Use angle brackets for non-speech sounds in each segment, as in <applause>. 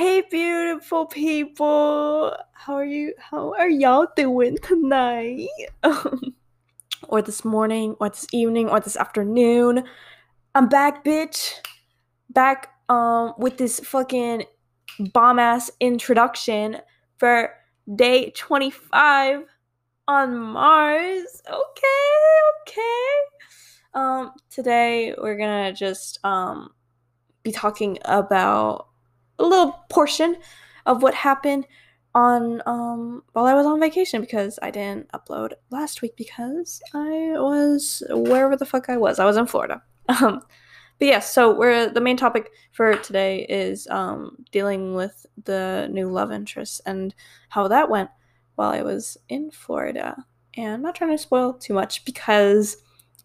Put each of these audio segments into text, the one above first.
Hey, beautiful people. How are you? How are y'all doing tonight? <laughs> or this morning, or this evening, or this afternoon. I'm back, bitch. Back um with this fucking bomb ass introduction for day 25 on Mars. Okay, okay. Um today we're going to just um be talking about a little portion of what happened on um while I was on vacation because I didn't upload last week because I was wherever the fuck I was. I was in Florida. <laughs> Um but yes, yeah, so we're the main topic for today is um dealing with the new love interest and how that went while I was in Florida. And I'm not trying to spoil too much because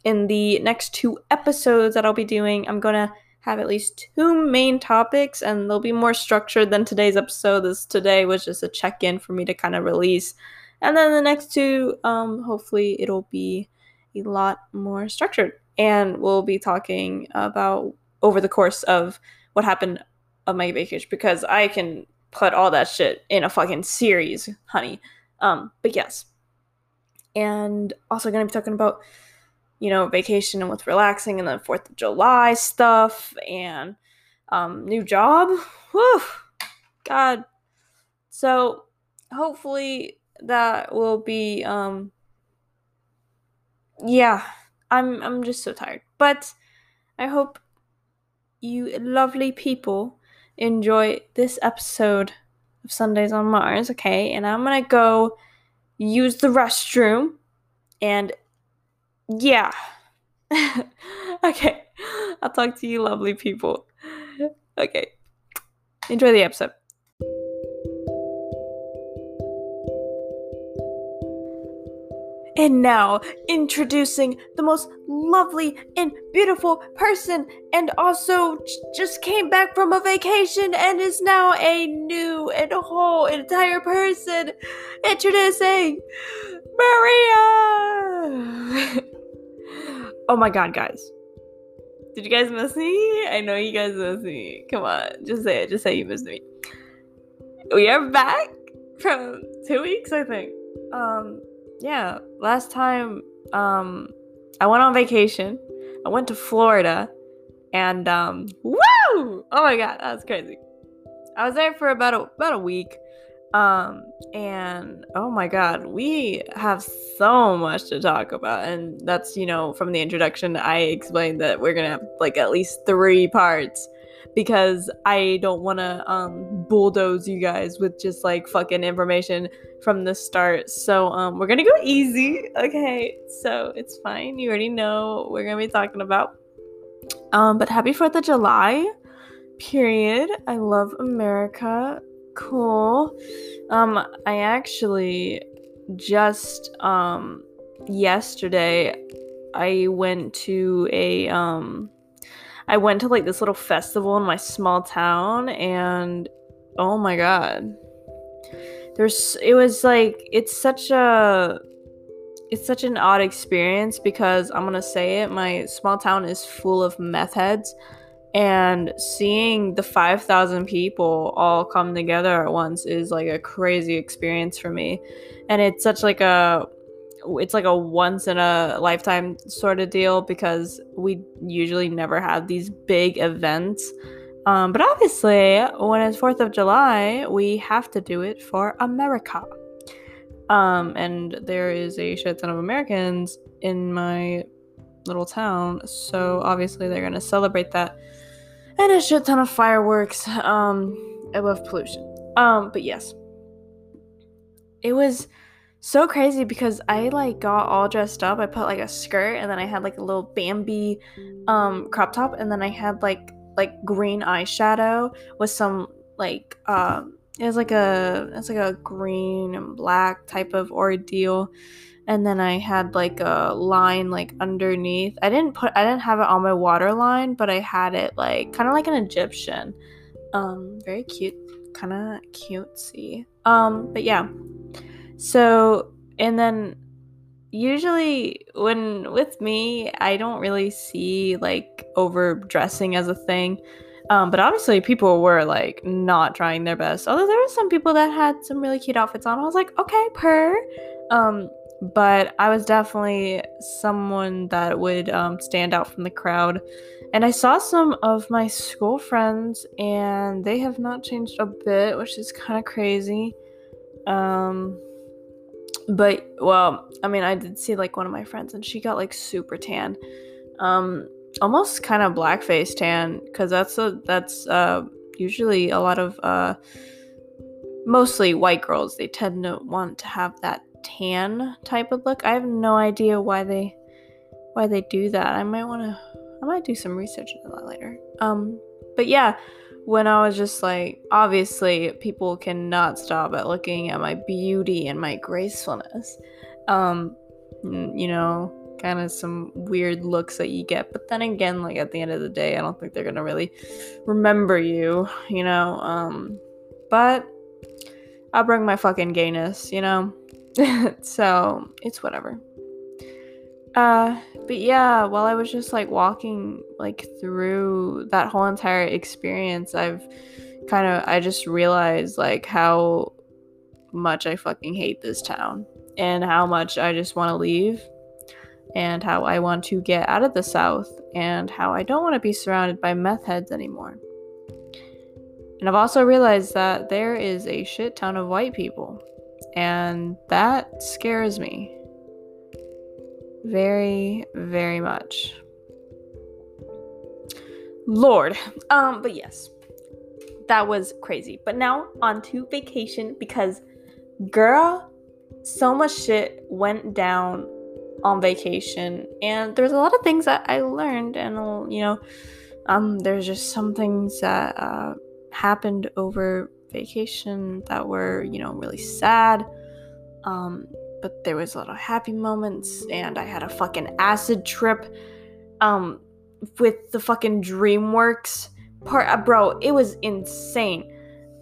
in the next two episodes that I'll be doing, I'm gonna have at least two main topics and they'll be more structured than today's episode. This today was just a check-in for me to kind of release. And then the next two, um, hopefully it'll be a lot more structured. And we'll be talking about over the course of what happened of my vacation because I can put all that shit in a fucking series, honey. Um, but yes. And also gonna be talking about you know, vacation and with relaxing and then 4th of July stuff and um, new job. <laughs> Whew, God. So hopefully that will be um yeah, I'm I'm just so tired. But I hope you lovely people enjoy this episode of Sundays on Mars, okay? And I'm to go use the restroom and yeah. <laughs> okay. I'll talk to you, lovely people. Okay. Enjoy the episode. And now, introducing the most lovely and beautiful person, and also just came back from a vacation and is now a new and whole entire person. Introducing Maria! <laughs> Oh my god, guys. Did you guys miss me? I know you guys miss me. Come on, just say it. Just say you missed me. We are back from two weeks, I think. Um, yeah. Last time, um, I went on vacation. I went to Florida, and um, woo! Oh my god, that was crazy. I was there for about a about a week. Um, and oh my god, we have so much to talk about. And that's, you know, from the introduction, I explained that we're gonna have like at least three parts because I don't wanna um bulldoze you guys with just like fucking information from the start. So um we're gonna go easy, okay? So it's fine. You already know we're gonna be talking about. Um, but happy Fourth of July. Period. I love America cool. Um, I actually just um yesterday I went to a um I went to like this little festival in my small town and oh my god. There's it was like it's such a it's such an odd experience because I'm gonna say it, my small town is full of meth heads and seeing the 5000 people all come together at once is like a crazy experience for me. And it's such like a it's like a once in a lifetime sort of deal because we usually never have these big events. Um, but obviously when it's fourth of july we have to do it for america. Um, and there is a shit ton of americans in my little town so obviously they're going to celebrate that and a shit ton of fireworks. Um, I love pollution. Um, but yes, it was so crazy because I like got all dressed up. I put like a skirt and then I had like a little Bambi um crop top and then I had like like green eyeshadow with some like um it was like a it's like a green and black type of ordeal and then I had like a line like underneath. I didn't put I didn't have it on my waterline, but I had it like kind of like an Egyptian. Um very cute, kind of cutesy. Um but yeah. So and then usually when with me, I don't really see like overdressing as a thing. Um, but obviously, people were like not trying their best. Although there were some people that had some really cute outfits on. I was like, okay, per. Um, but I was definitely someone that would um, stand out from the crowd. And I saw some of my school friends, and they have not changed a bit, which is kind of crazy. Um, but well, I mean, I did see like one of my friends, and she got like super tan, um, almost kind of blackface tan, because that's a that's uh usually a lot of uh mostly white girls they tend to want to have that tan type of look. I have no idea why they why they do that. I might want to I might do some research into that later. Um but yeah, when I was just like obviously people cannot stop at looking at my beauty and my gracefulness. Um you know, kind of some weird looks that you get. But then again, like at the end of the day, I don't think they're going to really remember you, you know. Um but I'll bring my fucking gayness, you know. <laughs> so it's whatever. Uh, but yeah, while I was just like walking like through that whole entire experience, I've kind of I just realized like how much I fucking hate this town and how much I just want to leave and how I want to get out of the south and how I don't want to be surrounded by meth heads anymore. And I've also realized that there is a shit ton of white people and that scares me very, very much. Lord. Um, but yes, that was crazy. But now on to vacation because, girl, so much shit went down on vacation, and there's a lot of things that I learned, and you know, um, there's just some things that uh, happened over vacation that were, you know, really sad. Um, but there was a lot of happy moments, and I had a fucking acid trip. Um, with the fucking DreamWorks part, uh, bro, it was insane.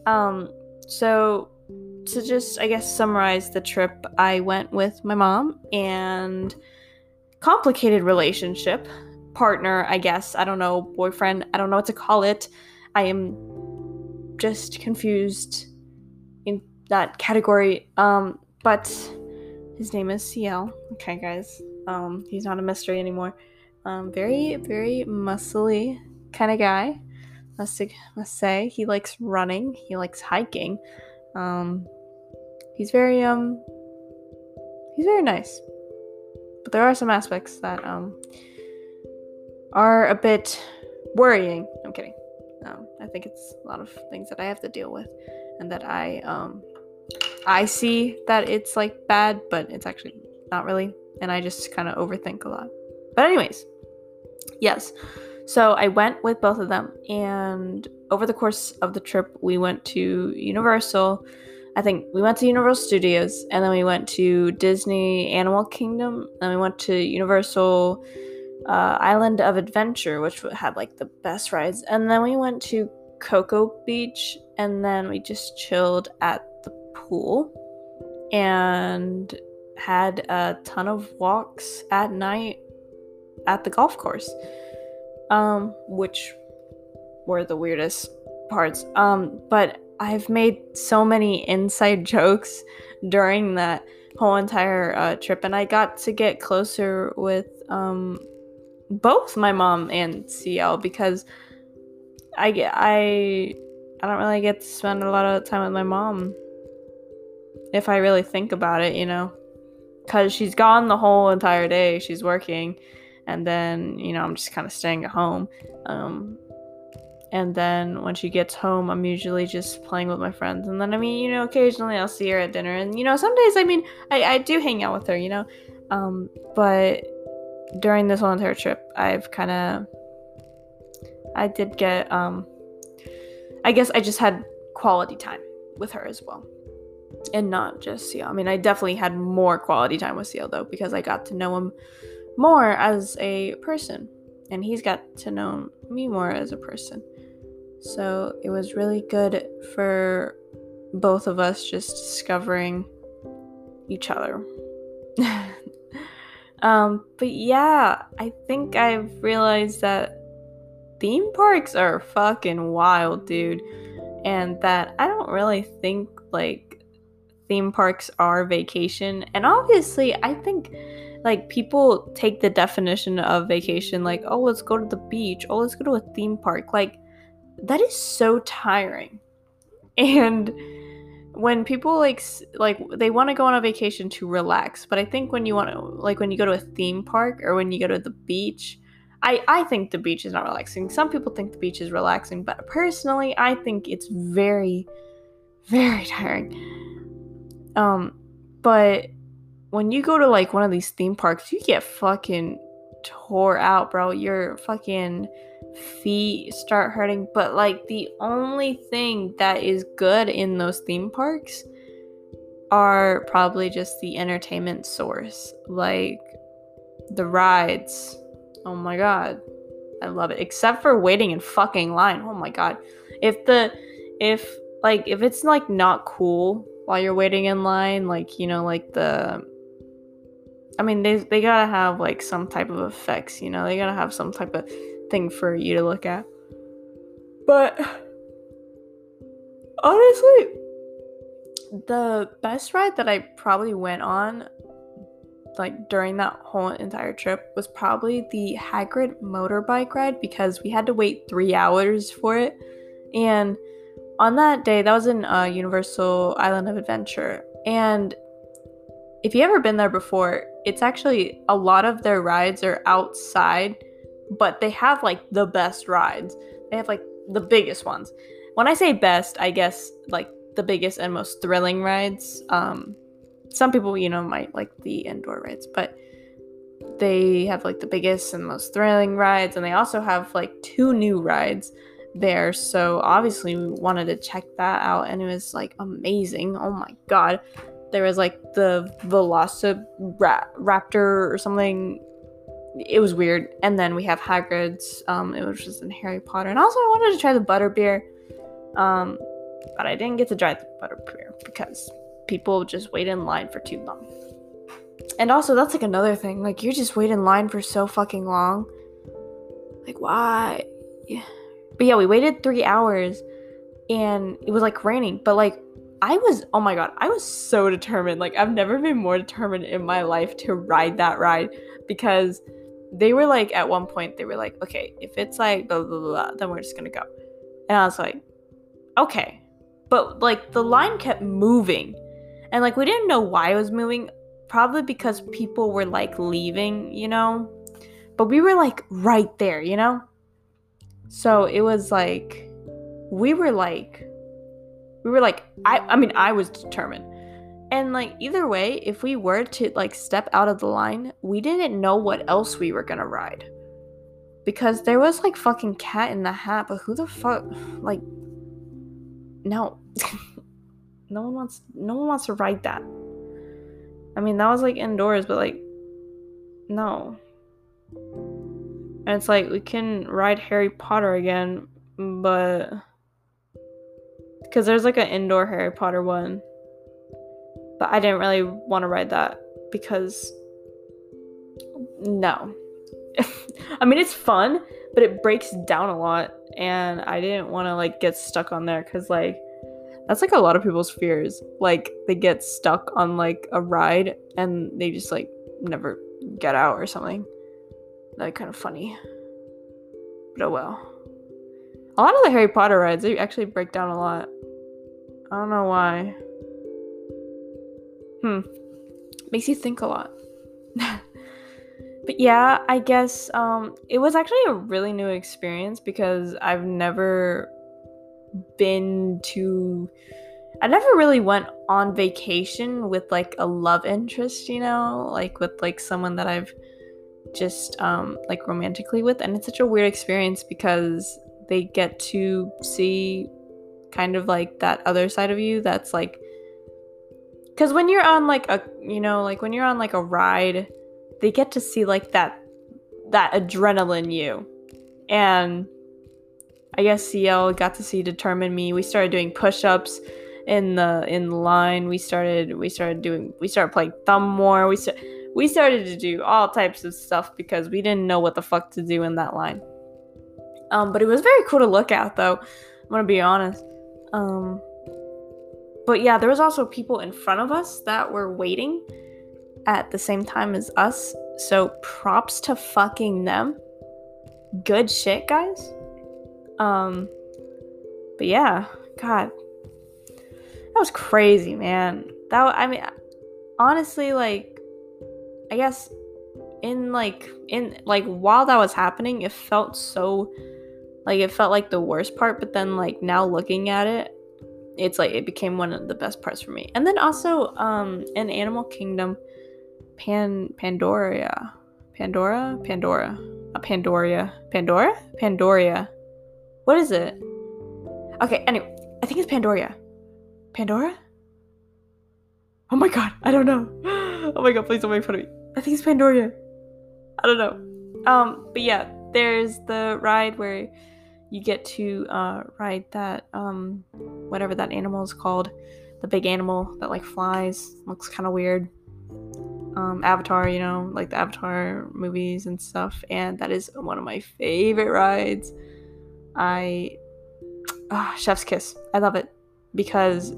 Um, so to just, I guess, summarize the trip, I went with my mom and complicated relationship partner, I guess. I don't know, boyfriend. I don't know what to call it. I am just confused in that category. Um, but his name is CL. Okay, guys. Um, he's not a mystery anymore. Um, very, very muscly kind of guy. Must must say he likes running. He likes hiking. Um, he's very um, he's very nice. But there are some aspects that um are a bit worrying. Um, I think it's a lot of things that I have to deal with, and that I um, I see that it's like bad, but it's actually not really, and I just kind of overthink a lot. But anyways, yes. So I went with both of them, and over the course of the trip, we went to Universal. I think we went to Universal Studios, and then we went to Disney Animal Kingdom, and we went to Universal uh, Island of Adventure, which had like the best rides. And then we went to Cocoa Beach and then we just chilled at the pool and had a ton of walks at night at the golf course. Um, which were the weirdest parts. Um, but I've made so many inside <laughs> jokes during that whole entire uh, trip, and I got to get closer with um, both my mom and CL because I get I I don't really get to spend a lot of time with my mom if I really think about it, you know. Cuz she's gone the whole entire day. She's working and then, you know, I'm just kind of staying at home. Um and then when she gets home, I'm usually just playing with my friends. And then, I mean, you know, occasionally I'll see her at dinner. And, you know, some days, I mean, I, I do hang out with her, you know. Um, but during this whole entire trip, I've kind of, I did get, um, I guess I just had quality time with her as well. And not just CL. I mean, I definitely had more quality time with Seal though, because I got to know him more as a person. And he's got to know me more as a person. So it was really good for both of us just discovering each other. <laughs> Um, but yeah, I think I've realized that theme parks are fucking wild, dude. And that I don't really think like theme parks are vacation. And obviously, I think like people take the definition of vacation like, oh, let's go to the beach, oh, let's go to a theme park. Like, that is so tiring. <laughs> And when people like like they want to go on a vacation to relax, but I think when you want to like when you go to a theme park or when you go to the beach, I, I think the beach is not relaxing. Some people think the beach is relaxing, but personally, I think it's very, very <laughs> tiring. Um, but when you go to like one of these theme parks, you get fucking tore out, bro. you're fucking feet start hurting. But like the only thing that is good in those theme parks are probably just the entertainment source. Like the rides Oh my god. I love it. Except for waiting in fucking line. Oh my god. If the if like if it's like not cool while you're waiting in line, like you know, like the I mean they they gotta have like some type of effects, you know, they gotta have some type of thing for you to look at. But honestly, the best ride that I probably went on like during that whole entire trip was probably the Hagrid motorbike ride because we had to wait three hours for it. And on that day, that was in uh, Universal Island of Adventure. And if you ever been there before, it's actually a lot of their rides are outside, but they have like the best rides. They have like the biggest ones. When I say best, I guess like the biggest and most thrilling rides. Um, some people, you know, might like the indoor rides, but they have like the biggest and most thrilling rides, and they also have like two new rides there. So obviously, we wanted to check that out, and it was like amazing. Oh my god. There was like the Velociraptor or something. It was weird. And then we have Hagrid's. Um, it was just in Harry Potter. And also, I wanted to try the butterbeer. Um, but I didn't get to try the butterbeer because people just wait in line for too long. And also, that's like another thing. Like, you just wait in line for so fucking long. Like, why? Yeah. <sighs> But yeah, we waited three hours and it was like raining. But like, I was, oh my God, I was so determined. Like, I've never been more determined in my life to ride that ride because they were like, at one point, they were like, okay, if it's like blah, blah, blah, then we're just gonna go. And I was like, okay. But like, the line kept moving. And like we didn't know why it was moving, probably because people were like leaving, you know? But we were like right there, you know? So it was like we were like we were like I I mean I was determined. And like either way, if we were to like step out of the line, we didn't know what else we were to ride. Because there was like fucking cat in the hat, but who the fuck like no. <laughs> no one wants no one wants to ride that. I mean, that was like indoors, but like no. And it's like we can ride Harry Potter again, but because there's like an indoor Harry Potter one. But I didn't really want to ride that because no. <laughs> I mean, it's fun, but it breaks down a lot and I didn't want to like get stuck on there cuz like that's like a lot of people's fears. Like they get stuck on like a ride and they just like never get out or something. That kind of funny. But oh well. A lot of the Harry Potter rides they actually break down a lot. I don't know why. Hmm. Makes you think a lot. but yeah, I guess um it was actually a really new experience because I've never been to I never really went on vacation with like a love interest, you know, like with like someone that I've just um like romantically with and it's such a weird experience because they get to see kind of like that other side of you that's like cuz when you're on like a you know, like when you're on like a ride, they get to see like that that adrenaline you. And I guess CL got to see determine me. We started doing push-ups in the in the line. We started we started doing we started playing thumb war We st- we started to do all types of stuff because we didn't know what the fuck to do in that line. Um, but it was very cool to look at, though. I'm gonna be honest. Um, but yeah, there was also people in front of us that were waiting at the same time as us. So props to fucking them. Good shit, guys. Um, but yeah, God, that was crazy, man. That I mean, honestly, like, I guess in like in like while that was happening, it felt so like it felt like the worst part. But then like now looking at it, it's like it became one of the best parts for me. And then also, um, in Animal Kingdom, Pan Pandora, Pandora, Pandora, a Pandoria, Pandora, Pandoria. What is it? Okay, anyway, I think it's Pandoria. Pandora? Oh my god, I don't know. <gasps> Oh my god, please don't make fun of me. I think it's Pandoria. I don't know. Um, but yeah, there's the ride where you get to uh, ride that um, whatever that animal is called, the big animal that like flies, looks kind of weird. Um, Avatar, you know, like the Avatar movies and stuff, and that is one of my favorite rides. I ah, Chef's Kiss. I love it because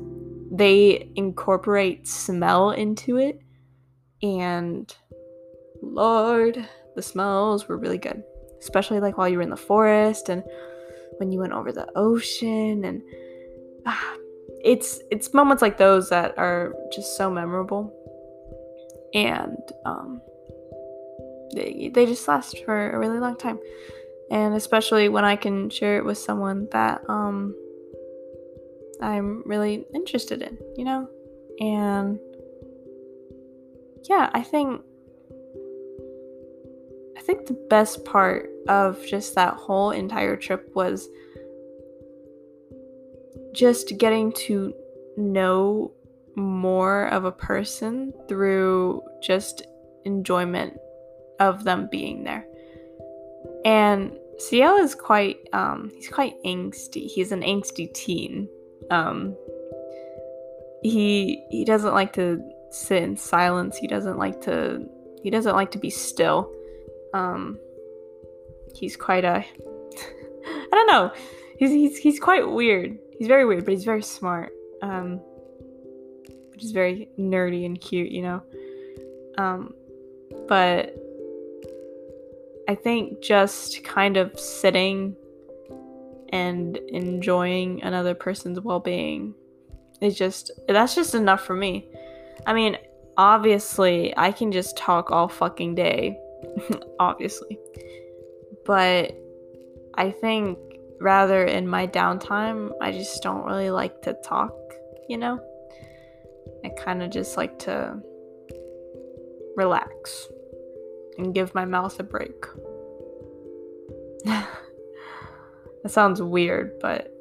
they incorporate smell into it and lord the smells were really good especially like while you were in the forest and when you went over the ocean and ah, it's it's moments like those that are just so memorable and um, they, they just last for a really long time and especially when i can share it with someone that um, I'm really interested in, you know? And yeah, I think The best part of just that whole entire trip was just getting to know more of a person through just enjoyment of them being there. And CL is quite um he's quite angsty. He's an angsty teen. Um, he he doesn't like to sit in silence. He doesn't like to he doesn't like to be still. Um, he's quite a <laughs> I don't know. He's he's he's quite weird. He's very weird, but he's very smart. Um, which is very nerdy and cute, you know. Um, but I think just kind of sitting and enjoying another person's well-being is just that's just enough for me. I mean, obviously, I can just talk all fucking day, <laughs> obviously. But I think rather in my downtime, I just don't really like to talk, you know? I kind of just like to relax and give my mouth a break. <laughs> That sounds weird, but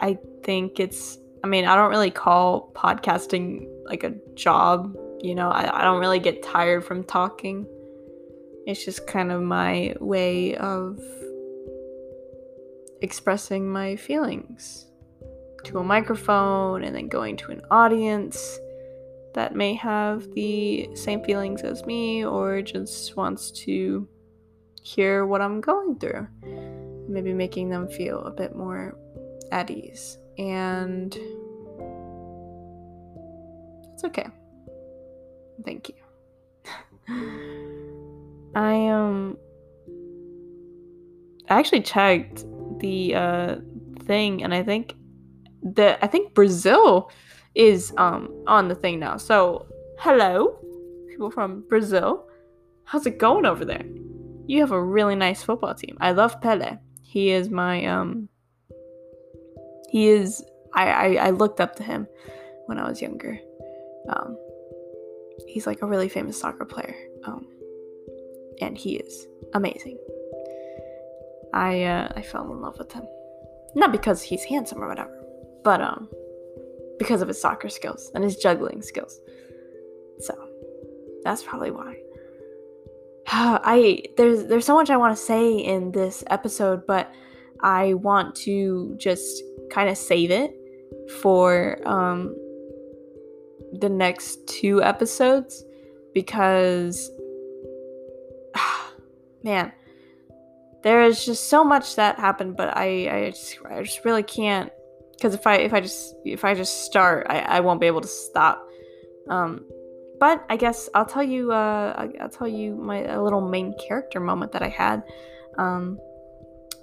I think it's, I mean, I don't really call podcasting like a job, you know, I, I don't really get tired from talking. It's just kind of my way of expressing my feelings to a microphone and then going to an audience that may have the same feelings as me or just wants to hear what I'm going through maybe making them feel a bit more at ease. And it's okay. Thank you. <laughs> I um I actually checked the uh thing and I think that I think Brazil is um on the thing now. So, hello people from Brazil. How's it going over there? You have a really nice football team. I love Pele. He is my um he is I, I, I looked up to him when I was younger. Um he's like a really famous soccer player. Um and he is amazing. I uh I fell in love with him. Not because he's handsome or whatever, but um because of his soccer skills and his juggling skills. So that's probably why. <sighs> I there's there's so much I want to say in this episode, but I want to just kind of save it for um the next two episodes because man there is just so much that happened, but I I just I just really can't because if I if I just if I just start, I, I won't be able to stop. Um, but I guess I'll tell you uh, I'll, tell you my a little main character moment that I had. Um,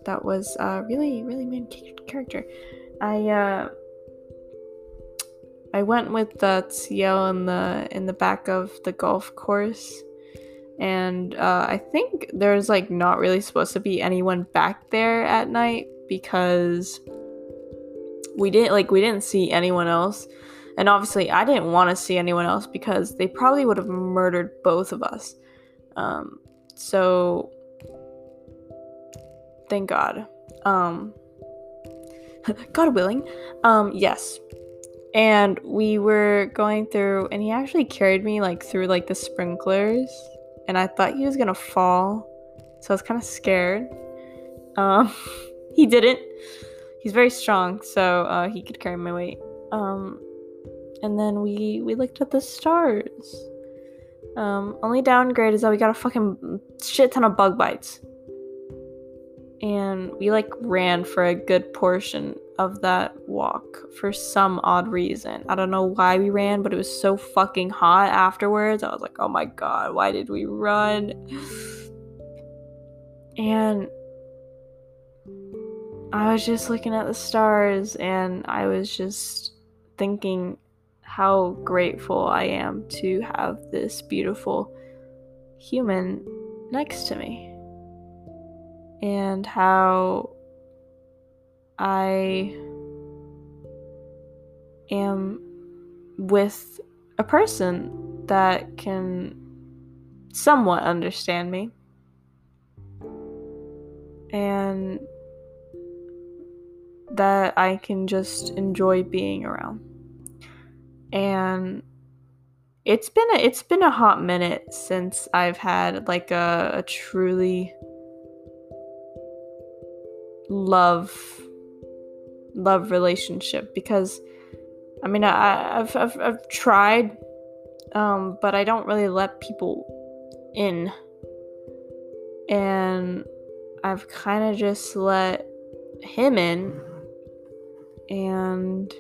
that was uh, really really main character. I uh, I went with the Ciel in the in the back of the golf course and uh, I think there's like not really supposed to be anyone back there at night because we didn't like we didn't see anyone else. And obviously I didn't want to see anyone else because they probably would have murdered both of us. Um, so thank God. Um, <laughs> God willing. Um, yes. And we were going through and he actually carried me like through like the sprinklers and I thought he was gonna fall, so I was kind of scared. Um, <laughs> he didn't. He's very strong, so uh, he could carry my weight. Um, and then we we looked at the stars. Um, only downgrade is that we got a fucking shit ton of bug bites, and we like ran for a good portion of that walk for some odd reason. I don't know why we ran, but it was so fucking hot afterwards. I was like, oh my god, why did we run? And I was just looking at the stars and I was just thinking how grateful I am to have this beautiful human next to me. And how I am with a person that can somewhat understand me and that I can just enjoy being around. And it's been a, it's been a hot minute since I've had like a, a truly love love relationship because I mean I, have I've, I've tried um, but I don't really let people in and I've kind of just let him in and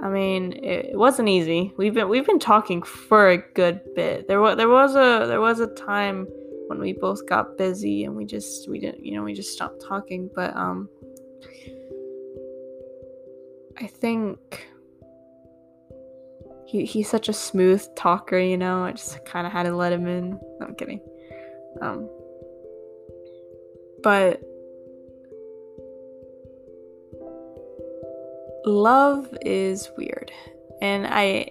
I mean it, wasn't easy. We've been we've been talking for a good bit. There was there was a there was a time when we both got busy and we just we didn't you know we just stopped talking but um I think he he's such a smooth talker, you know. I just kind of had to let him in. No, I'm kidding. Um, but love is weird, and I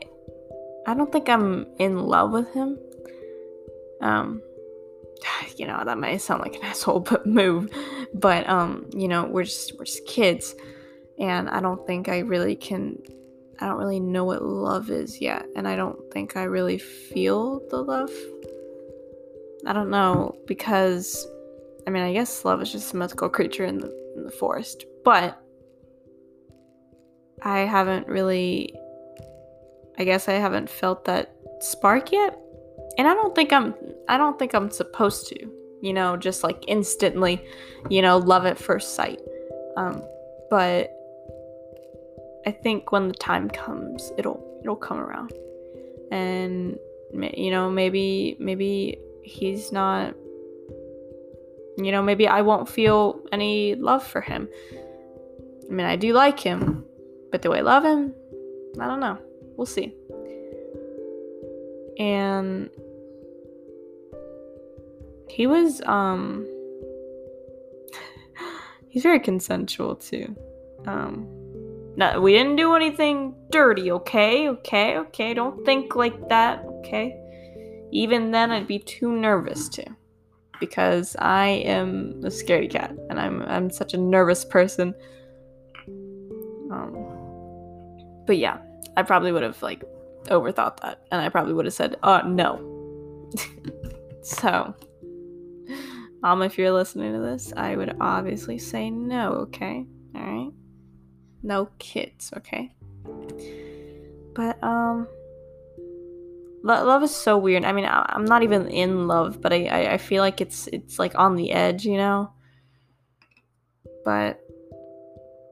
I don't think I'm in love with him. Um, you know that might sound like an <laughs> asshole, but move. But um, you know we're just we're just kids and I don't think I really can I don't really know what love is yet and I don't think I really feel the love. I don't know because I mean I guess love is just a mythical creature in the in the forest, but I haven't really I guess I haven't felt that spark yet. And I don't think I'm I don't think I'm supposed to, you know, just like instantly, you know, love at first sight. Um but I think when the time comes, it'll it'll come around, and you know maybe maybe he's not. You know maybe I won't feel any love for him. I mean I do like him, but do I love him? I don't know. We'll see. And he was um <sighs> he's very consensual too. Um no, we didn't do anything dirty, okay? Okay, okay. Don't think like that, okay? Even then, I'd be too nervous to. Because I am a scaredy cat, and I'm I'm such a nervous person. Um, but yeah, I probably would have like overthought that, and I probably would have said, "Uh, no." <laughs> so, mom, if you're listening to this, I would obviously say no. Okay, all right no kids, okay? But um Lo- love is so weird. I mean, I- I'm not even in love, but I, I I feel like it's it's like on the edge, you know. But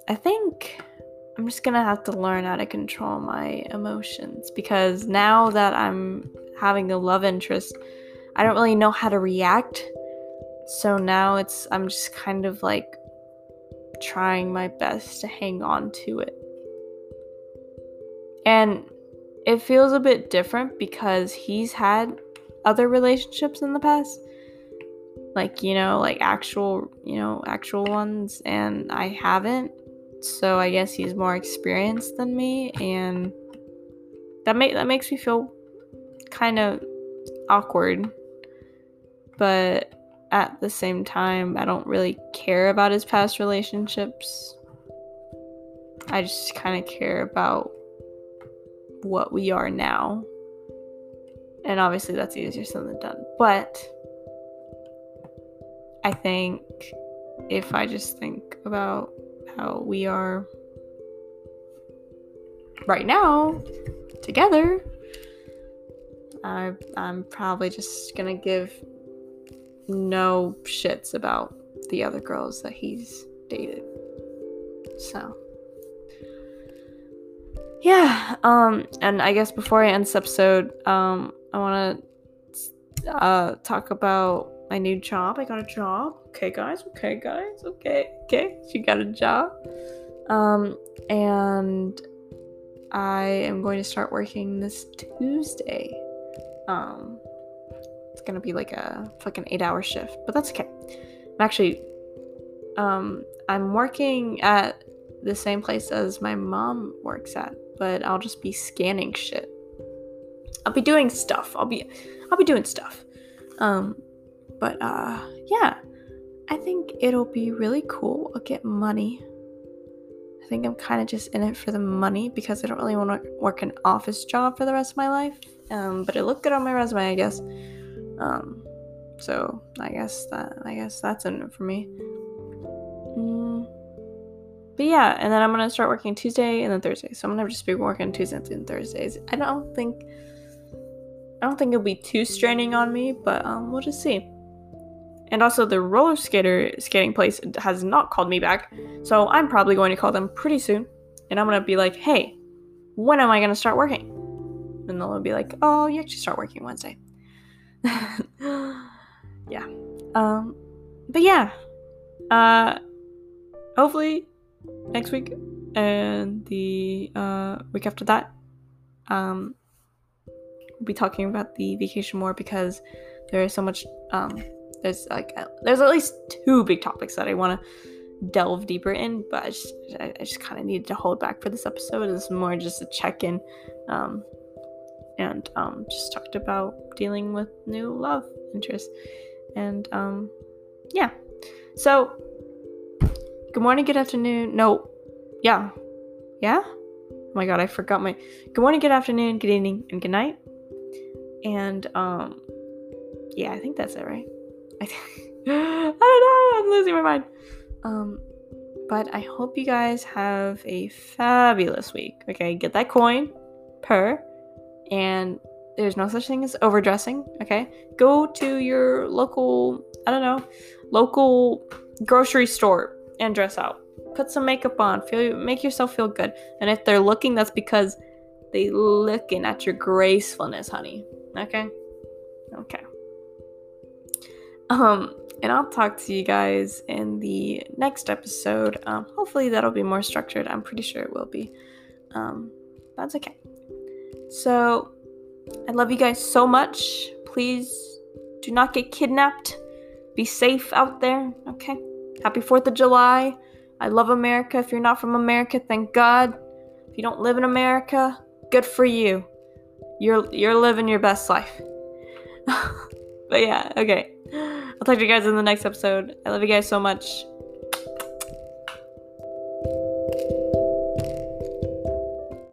I think I'm just gonna have to learn how to control my emotions because now that I'm having a love interest, I don't really know how to react. So now it's I'm just kind of like trying my best to hang on to it. And it feels a bit different because he's had other relationships in the past. Like, you know, like actual, you know, actual ones and I haven't. So I guess he's more experienced than me and that make that makes me feel kind of awkward. But at the same time, I don't really care about his past relationships. I just kind of care about what we are now. And obviously, that's easier said than done. But I think if I just think about how we are right now together, I, I'm probably just gonna give no shits about the other girls that he's dated. So yeah, um, and I guess before I end this episode, um, I want to uh talk about my new job. I got a job. Okay, guys. Okay, guys. Okay, okay. She got a job. Um, and I am going to start working this Tuesday. Um, gonna be like a fucking eight-hour shift, but that's okay. I'm actually, um, I'm working at the same place as my mom works at, but I'll just be scanning shit. I'll be doing stuff. I'll be, I'll be doing stuff. Um, but uh, yeah, I think it'll be really cool. I'll get money. I think I'm kind of just in it for the money because I don't really want to work an office job for the rest of my life. Um, but it looked good on my resume, I guess. Um, so I guess that I guess that's it for me. Mm, but yeah, and then I'm gonna start working Tuesday and then Thursday. So I'm gonna just be working Tuesdays and Thursdays. I don't think I don't think it'll be too straining on me, but um, we'll just see. And also, the roller skater skating place has not called me back, so I'm probably going to call them pretty soon. And I'm gonna be like, "Hey, when am I gonna start working?" And they'll be like, "Oh, you actually start working Wednesday." <laughs> yeah. Um. But yeah. Uh. Hopefully, next week and the uh week after that, um, we'll be talking about the vacation more because there is so much um there's like uh, there's at least two big topics that I want to delve deeper in, but I just just kind of needed to hold back for this episode. It's more just a check in, um, and um, just talked about dealing with new love interests, and um, yeah. So, good morning, good afternoon. No, yeah, yeah. Oh my god, I forgot my. Good morning, good afternoon, good evening, and good night. And um, yeah, I think that's it, right? I, <laughs> I don't know. I'm losing my mind. Um, but I hope you guys have a fabulous week. Okay, get that coin per, and there's no such thing as overdressing. Okay, go to your local, I don't know, local grocery store and dress out. Put some makeup on. Feel make yourself feel good. And if they're looking, that's because they looking at your gracefulness, honey. Okay, okay. Um, and I'll talk to you guys in the next episode. Um, hopefully that'll be more structured. I'm pretty sure it will be. Um, that's okay. So, I love you guys so much. Please do not get kidnapped. Be safe out there, okay? Happy 4th of July. I love America. If you're not from America, thank God. If you don't live in America, good for you. You're you're living your best life. <laughs> but yeah, okay. I'll talk to you guys in the next episode. I love you guys so much.